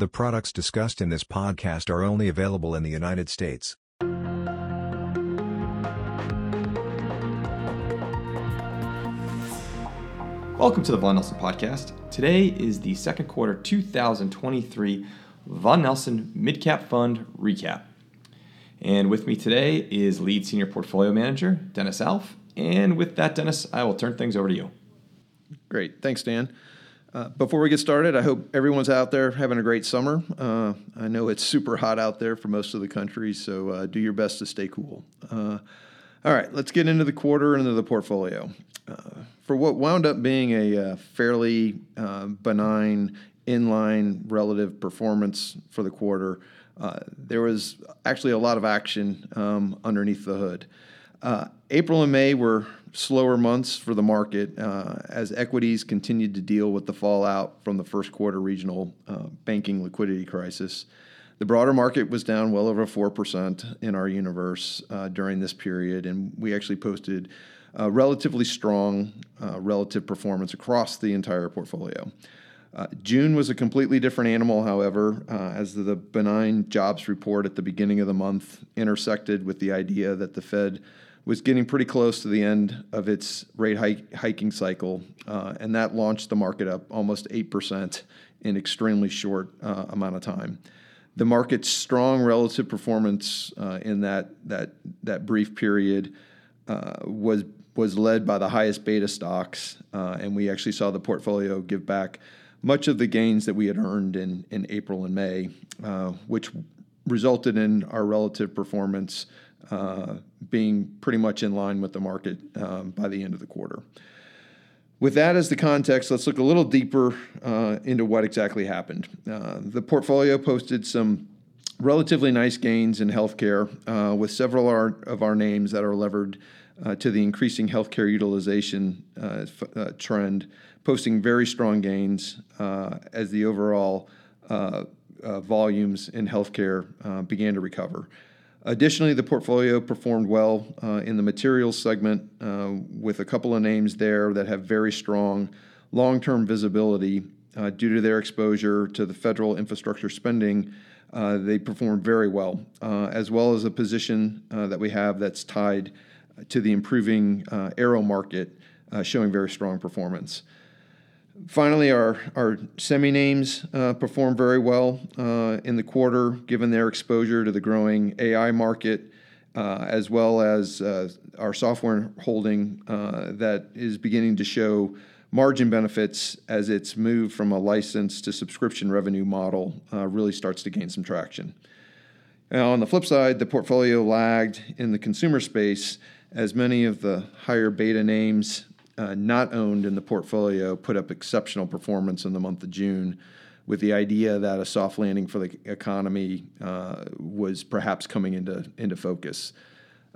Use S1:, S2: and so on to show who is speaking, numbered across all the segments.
S1: The products discussed in this podcast are only available in the United States.
S2: Welcome to the Vaughan Nelson Podcast. Today is the second quarter 2023 Vaughan Nelson Midcap Fund Recap. And with me today is lead senior portfolio manager Dennis Alff. And with that, Dennis, I will turn things over to you.
S3: Great. Thanks, Dan. Uh, before we get started, I hope everyone's out there having a great summer. Uh, I know it's super hot out there for most of the country, so uh, do your best to stay cool. Uh, all right, let's get into the quarter and into the portfolio. Uh, for what wound up being a fairly benign inline relative performance for the quarter, there was actually a lot of action um, underneath the hood. April and May were slower months for the market uh, as equities continued to deal with the fallout from the first quarter regional uh, banking liquidity crisis. The broader market was down well over 4% in our universe uh, during this period, and we actually posted relatively strong uh, relative performance across the entire portfolio. Uh, June was a completely different animal, however, uh, as the benign jobs report at the beginning of the month intersected with the idea that the Fed was getting pretty close to the end of its rate hike, hiking cycle, uh, and that launched the market up almost 8% in extremely short uh, amount of time. The market's strong relative performance uh, in that, that, that brief period uh, was, was led by the highest beta stocks, uh, and we actually saw the portfolio give back much of the gains that we had earned in, in April and May, uh, which resulted in our relative performance uh, being pretty much in line with the market um, by the end of the quarter. With that as the context, let's look a little deeper uh, into what exactly happened. Uh, the portfolio posted some relatively nice gains in healthcare, uh, with several our, of our names that are levered uh, to the increasing healthcare utilization uh, f- trend, posting very strong gains as the overall volumes in healthcare began to recover. Additionally, the portfolio performed well uh, in the materials segment uh, with a couple of names there that have very strong long term visibility uh, due to their exposure to the federal infrastructure spending. They performed very well, as well as a position that we have that's tied to the improving aero market, showing very strong performance. Finally, our, our semi names uh, performed very well uh, in the quarter, given their exposure to the growing AI market, uh, as well as uh, our software holding uh, that is beginning to show margin benefits as its move from a license to subscription revenue model uh, really starts to gain some traction. Now, on the flip side, the portfolio lagged in the consumer space as many of the higher beta names uh, not owned in the portfolio put up exceptional performance in the month of June, with the idea that a soft landing for the economy uh, was perhaps coming into into focus.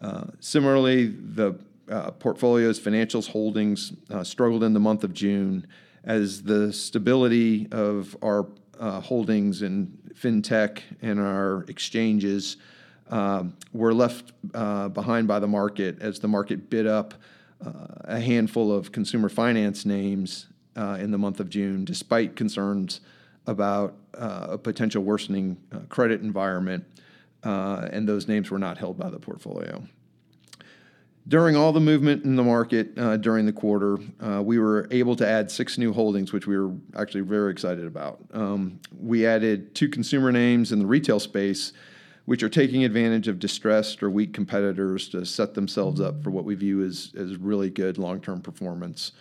S3: Uh, similarly, the uh, portfolio's financials holdings uh, struggled in the month of June as the stability of our uh, holdings in fintech and our exchanges were left behind by the market as the market bid up a handful of consumer finance names uh, in the month of June, despite concerns about uh, a potential worsening uh, credit environment, uh, and those names were not held by the portfolio. During all the movement in the market uh, during the quarter, uh, we were able to add six new holdings, which we were actually very excited about. Um, we added two consumer names in the retail space which are taking advantage of distressed or weak competitors to set themselves up for what we view as, as really good long term performance.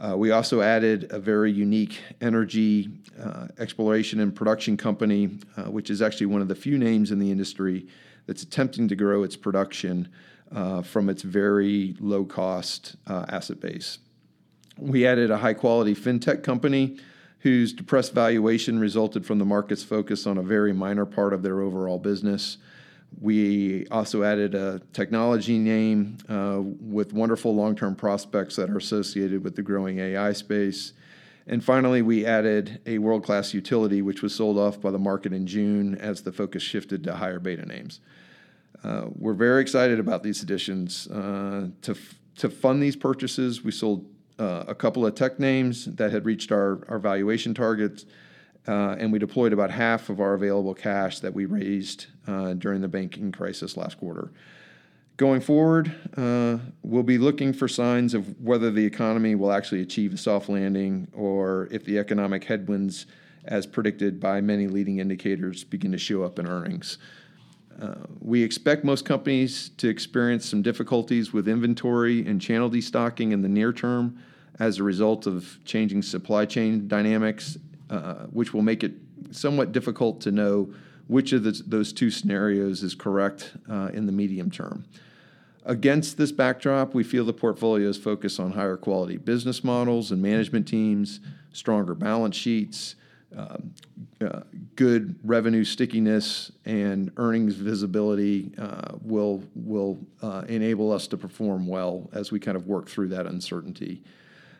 S3: Uh, we also added a very unique energy uh, exploration and production company, uh, which is actually one of the few names in the industry that's attempting to grow its production uh, from its very low cost uh, asset base. We added a high quality fintech company whose depressed valuation resulted from the market's focus on a very minor part of their overall business. We also added a technology name uh, with wonderful long term prospects that are associated with the growing AI space. And finally, we added a world class utility, which was sold off by the market in June as the focus shifted to higher beta names. Uh, we're very excited about these additions. Uh, to, f- to fund these purchases, we sold uh, a couple of tech names that had reached our, our valuation targets, uh, and we deployed about half of our available cash that we raised uh, during the banking crisis last quarter. Going forward, uh, we'll be looking for signs of whether the economy will actually achieve a soft landing or if the economic headwinds, as predicted by many leading indicators, begin to show up in earnings. Uh, we expect most companies to experience some difficulties with inventory and channel destocking in the near term as a result of changing supply chain dynamics, uh, which will make it somewhat difficult to know which of the, those two scenarios is correct uh, in the medium term. Against this backdrop, we feel the portfolio's focus on higher quality business models and management teams, stronger balance sheets, uh, uh, good revenue stickiness, and earnings visibility uh, will will uh, enable us to perform well as we kind of work through that uncertainty.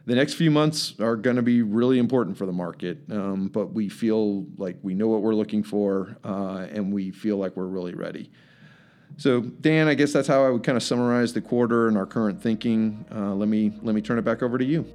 S3: The next few months are going to be really important for the market, um, but we feel like we know what we're looking for, uh, and we feel like we're really ready. So, Dan, I guess that's how I would kind of summarize the quarter and our current thinking. Let me let me turn it back over to you.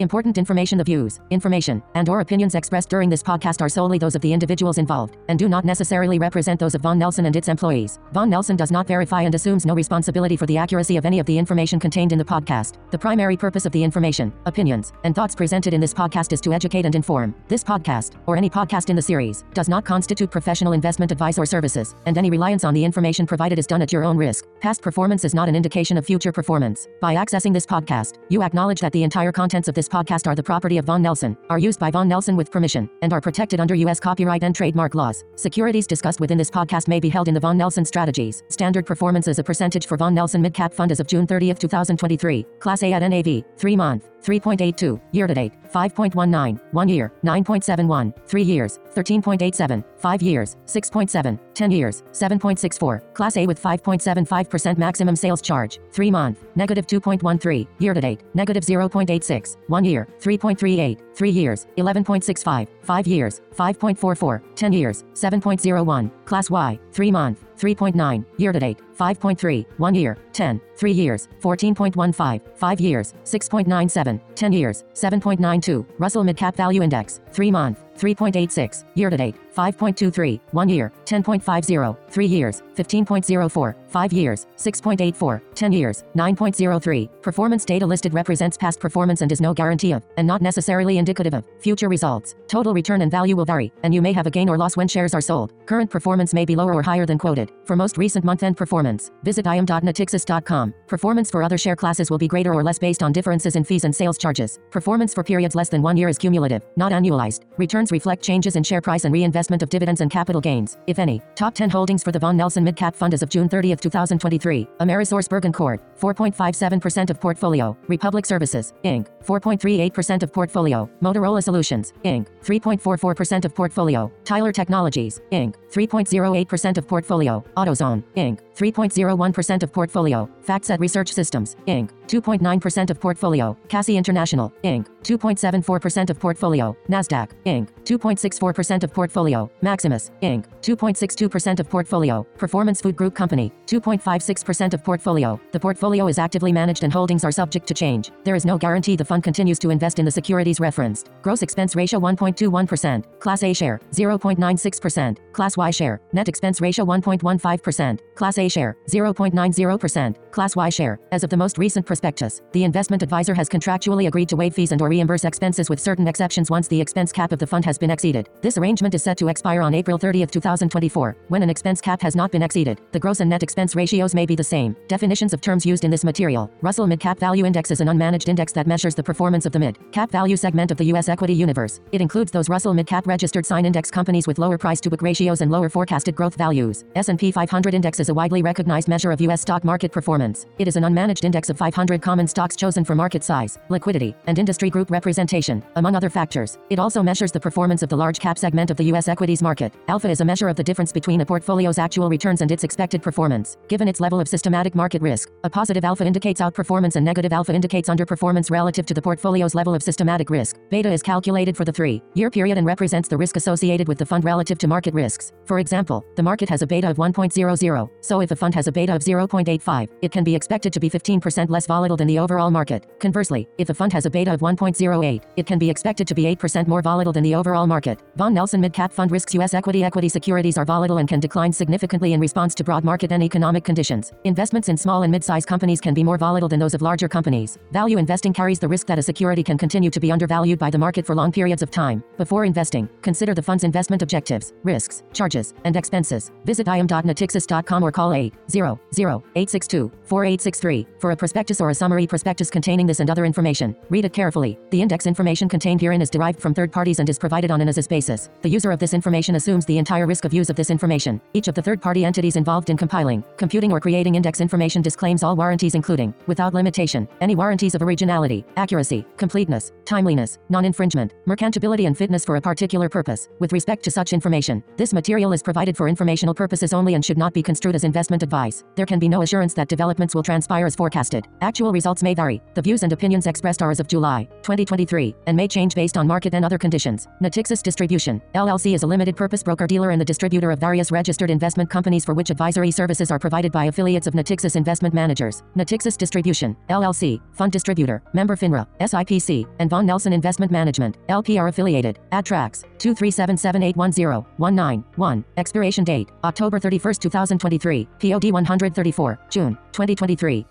S4: Important information The views, information, and or opinions expressed during this podcast are solely those of the individuals involved, and do not necessarily represent those of Vaughan Nelson and its employees. Vaughan Nelson does not verify and assumes no responsibility for the accuracy of any of the information contained in the podcast. The primary purpose of the information, opinions, and thoughts presented in this podcast is to educate and inform. This podcast, or any podcast in the series, does not constitute professional investment advice or services, and any reliance on the information provided is done at your own risk. Past performance is not an indication of future performance. By accessing this podcast, you acknowledge that the entire contents of this this podcast are the property of Vaughan Nelson, are used by Vaughan Nelson with permission, and are protected under U.S. copyright and trademark laws. Securities discussed within this podcast may be held in the Vaughan Nelson strategies. Standard performance is a percentage for Vaughan Nelson Midcap Fund as of June 30, 2023. Class A at NAV, 3 month, 3.82, year to date, 5.19, 1 year, 9.71, 3 years, 13.87, 5 years, 6.7, 10 years, 7.64, Class A with 5.75% maximum sales charge, 3 month, negative 2.13, year to date, negative 0.86, 1 year, 3.38, 3 years, 11.65, 5 years, 5.44, 10 years, 7.01, Class Y, 3 month, 3.9, year to date, 5.3, 1 year, 10, 3 years, 14.15, 5 years, 6.97, 10 years, 7.92, Russell Midcap Value Index, 3 month, 3.86, year to date, 5.23, 1 year, 10.50, 3 years, 15.04, 5 years, 6.84, 10 years, 9.03. Performance data listed represents past performance and is no guarantee of, and not necessarily indicative of, future results. Total return and value will vary, and you may have a gain or loss when shares are sold. Current performance may be lower or higher than quoted. For most recent month-end performance, visit im.natixis.com. Performance for other share classes will be greater or less based on differences in fees and sales charges. Performance for periods less than one year is cumulative, not annualized. Returns reflect changes in share price and reinvestment of dividends and capital gains, if any. Top 10 holdings for the Vaughan Nelson Midcap Fund as of June 30, 2023. AmerisourceBergen Corp, 4.57% of portfolio. Republic Services, Inc., 4.38% of portfolio. Motorola Solutions, Inc., 3.44% of portfolio. Tyler Technologies, Inc., 3.08% of portfolio. AutoZone, Inc., 3.01% of portfolio. FactSet Research Systems, Inc., 2.9% of portfolio. CACI International, Inc., 2.74% of portfolio. NASDAQ, Inc., 2.64% of portfolio. Maximus, Inc., 2.62% of portfolio. Performance Food Group Company, 2.56% of portfolio. The portfolio is actively managed and holdings are subject to change. There is no guarantee the fund continues to invest in the securities referenced. Gross expense ratio 1.21%. Class A share, 0.96%. Class Y share, net expense ratio 1.15%. Class A share, 0.90%. Class Y share, as of the most recent prospectus, the investment advisor has contractually agreed to waive fees and or reimburse expenses with certain exceptions once the expense cap of the fund has been exceeded. This arrangement is set to expire on April 30, 2024. When an expense cap has not been exceeded, the gross and net expense ratios may be the same. Definitions of terms used in this material. Russell Mid Cap Value Index is an unmanaged index that measures the performance of the mid cap value segment of the U.S. equity universe. It includes those Russell Mid Cap registered sign index companies with lower price to book ratios and lower forecasted growth values. S&P 500 index is a widely recognized measure of U.S. stock market performance. It is an unmanaged index of 500 common stocks chosen for market size, liquidity, and industry group representation, among other factors. It also measures the performance of the large cap segment of the U.S. equities market. Alpha is a measure of the difference between a portfolio's actual returns and its expected performance, given its level of systematic market risk. A positive alpha indicates outperformance and negative alpha indicates underperformance relative to the portfolio's level of systematic risk. Beta is calculated for the three year period and represents the risk associated with the fund relative to market risks. For example, the market has a beta of 1.00, so if a fund has a beta of 0.85, it can be expected to be 15% less volatile volatile than the overall market. Conversely, if a fund has a beta of 1.08, it can be expected to be 8% more volatile than the overall market. Vaughan Nelson Mid Cap Fund risks U.S. equity equity securities are volatile and can decline significantly in response to broad market and economic conditions. Investments in small and mid-sized companies can be more volatile than those of larger companies. Value investing carries the risk that a security can continue to be undervalued by the market for long periods of time. Before investing, consider the fund's investment objectives, risks, charges, and expenses. Visit im.natixis.com or call 800-862-4863 for a prospectus or a summary prospectus containing this and other information. Read it carefully. The index information contained herein is derived from third parties and is provided on an as-is basis. The user of this information assumes the entire risk of use of this information. Each of the third-party entities involved in compiling, computing or creating index information disclaims all warranties including, without limitation, any warranties of originality, accuracy, completeness, timeliness, non-infringement, merchantability and fitness for a particular purpose. With respect to such information, this material is provided for informational purposes only and should not be construed as investment advice. There can be no assurance that developments will transpire as forecasted. Actual results may vary. The views and opinions expressed are as of July 2023 and may change based on market and other conditions. Natixis Distribution, LLC is a limited purpose broker dealer and the distributor of various registered investment companies for which advisory services are provided by affiliates of Natixis Investment Managers. Natixis Distribution, LLC, Fund Distributor, Member FINRA, SIPC, and Vaughan Nelson Investment Management, LP are affiliated. Adtrax, 2377810-19-1. Expiration date, October 31, 2023. POD 134, June, 2023.